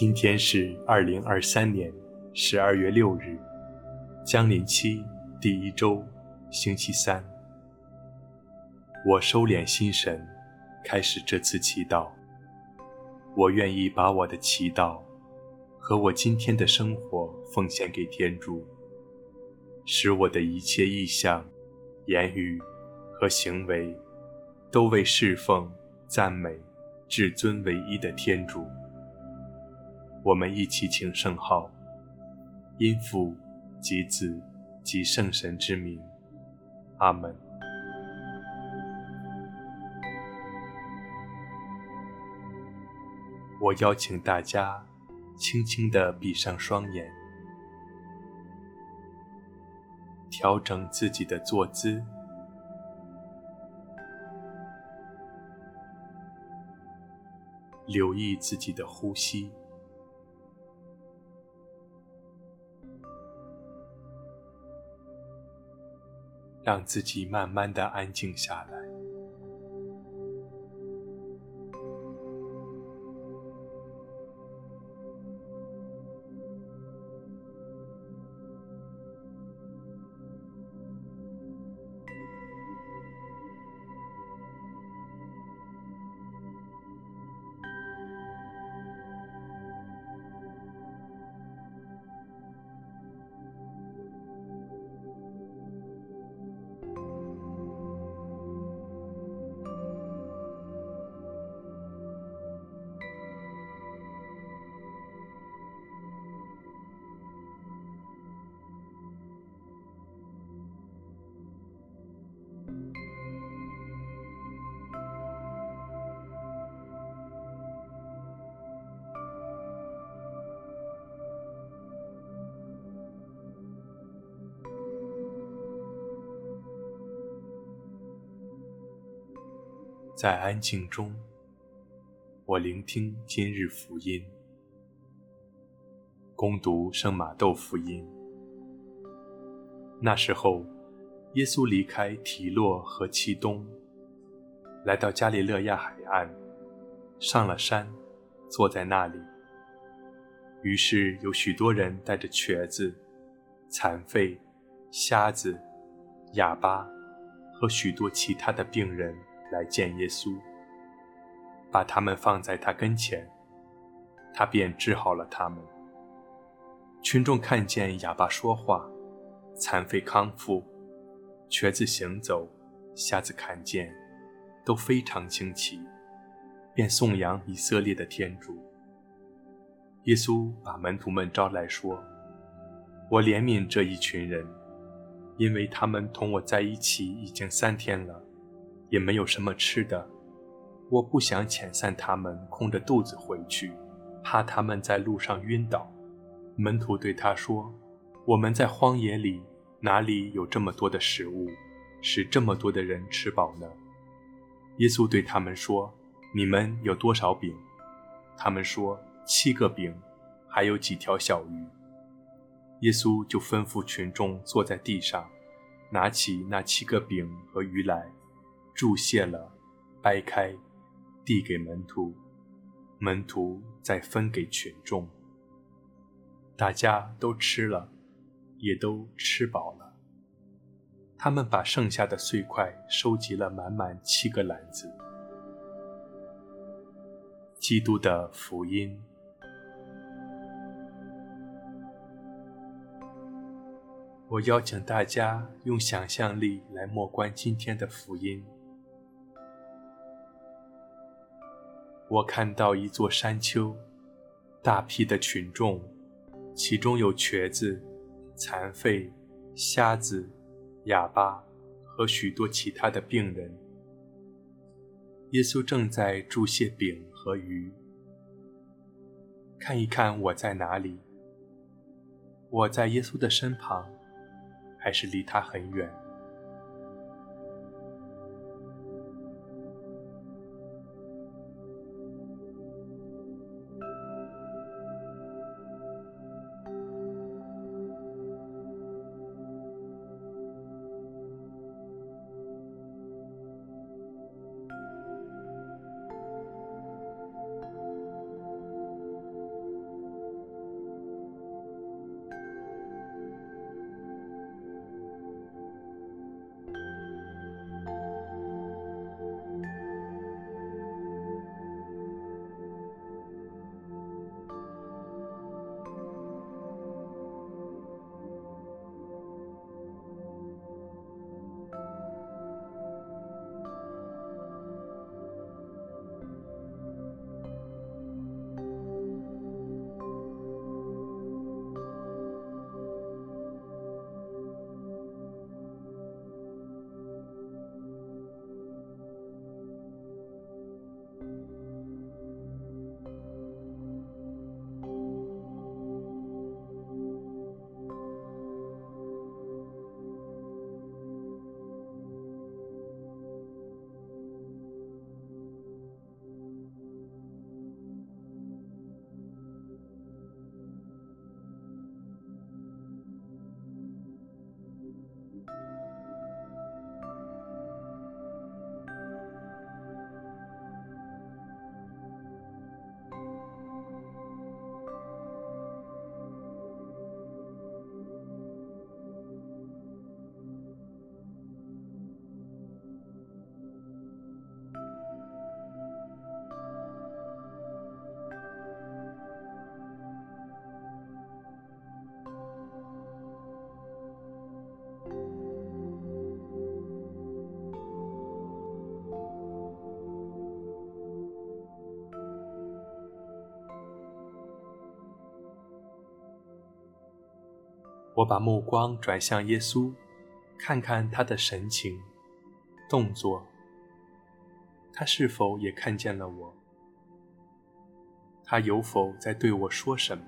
今天是二零二三年十二月六日，将临期第一周，星期三。我收敛心神，开始这次祈祷。我愿意把我的祈祷和我今天的生活奉献给天主，使我的一切意向、言语和行为都为侍奉、赞美至尊唯一的天主。我们一起请圣号，因父及子及圣神之名，阿门。我邀请大家轻轻地闭上双眼，调整自己的坐姿，留意自己的呼吸。让自己慢慢的安静下来。在安静中，我聆听今日福音，恭读圣马窦福音。那时候，耶稣离开提洛和漆冬，来到加利勒亚海岸，上了山，坐在那里。于是有许多人带着瘸子、残废、瞎子、哑巴和许多其他的病人。来见耶稣，把他们放在他跟前，他便治好了他们。群众看见哑巴说话，残废康复，瘸子行走，瞎子看见，都非常惊奇，便颂扬以色列的天主。耶稣把门徒们招来说：“我怜悯这一群人，因为他们同我在一起已经三天了。”也没有什么吃的，我不想遣散他们空着肚子回去，怕他们在路上晕倒。门徒对他说：“我们在荒野里哪里有这么多的食物，使这么多的人吃饱呢？”耶稣对他们说：“你们有多少饼？”他们说：“七个饼，还有几条小鱼。”耶稣就吩咐群众坐在地上，拿起那七个饼和鱼来。注谢了，掰开，递给门徒，门徒再分给群众。大家都吃了，也都吃饱了。他们把剩下的碎块收集了满满七个篮子。基督的福音。我邀请大家用想象力来默观今天的福音。我看到一座山丘，大批的群众，其中有瘸子、残废、瞎子、哑巴和许多其他的病人。耶稣正在祝谢饼和鱼。看一看我在哪里？我在耶稣的身旁，还是离他很远？我把目光转向耶稣，看看他的神情、动作，他是否也看见了我？他有否在对我说什么？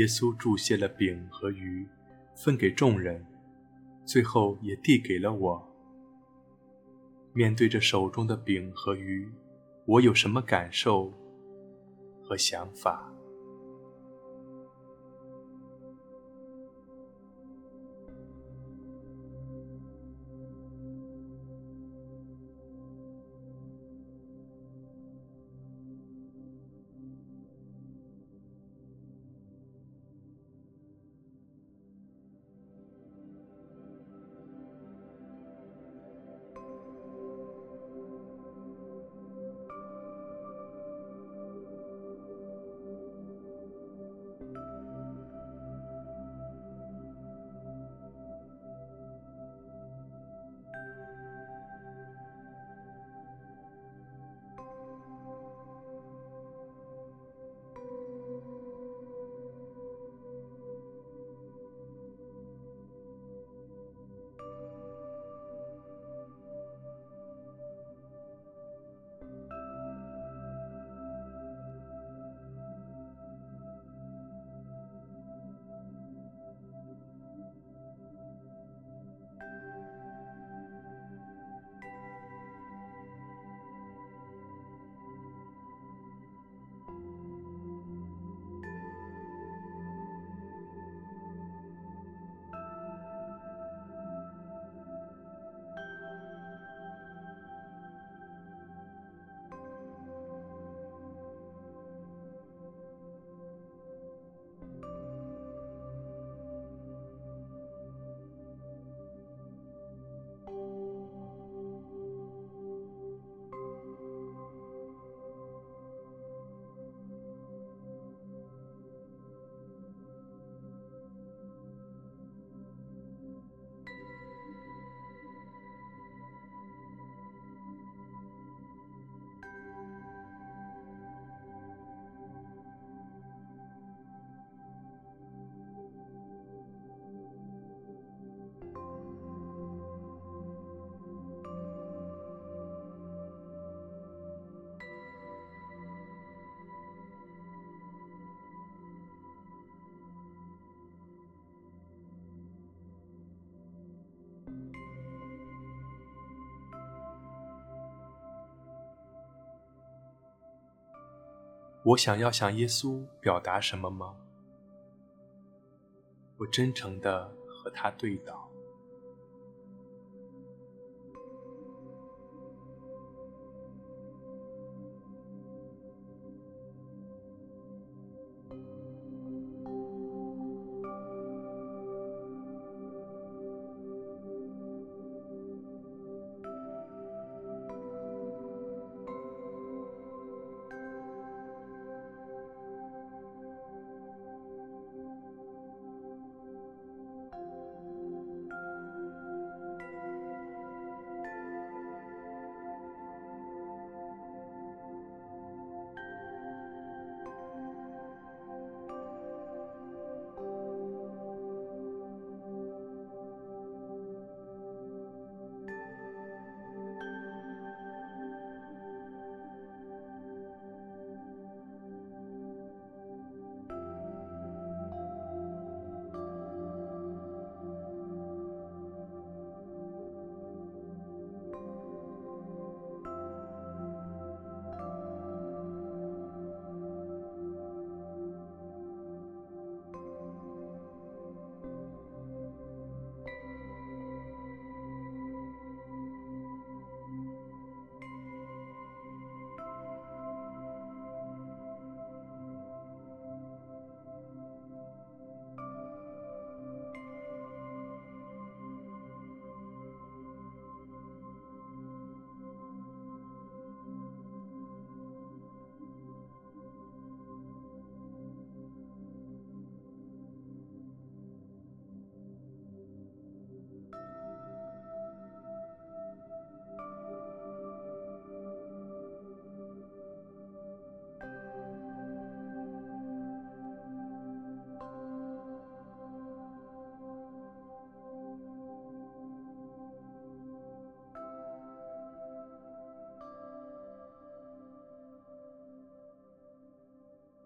耶稣注谢了饼和鱼，分给众人，最后也递给了我。面对着手中的饼和鱼，我有什么感受和想法？我想要向耶稣表达什么吗？我真诚地和他对道。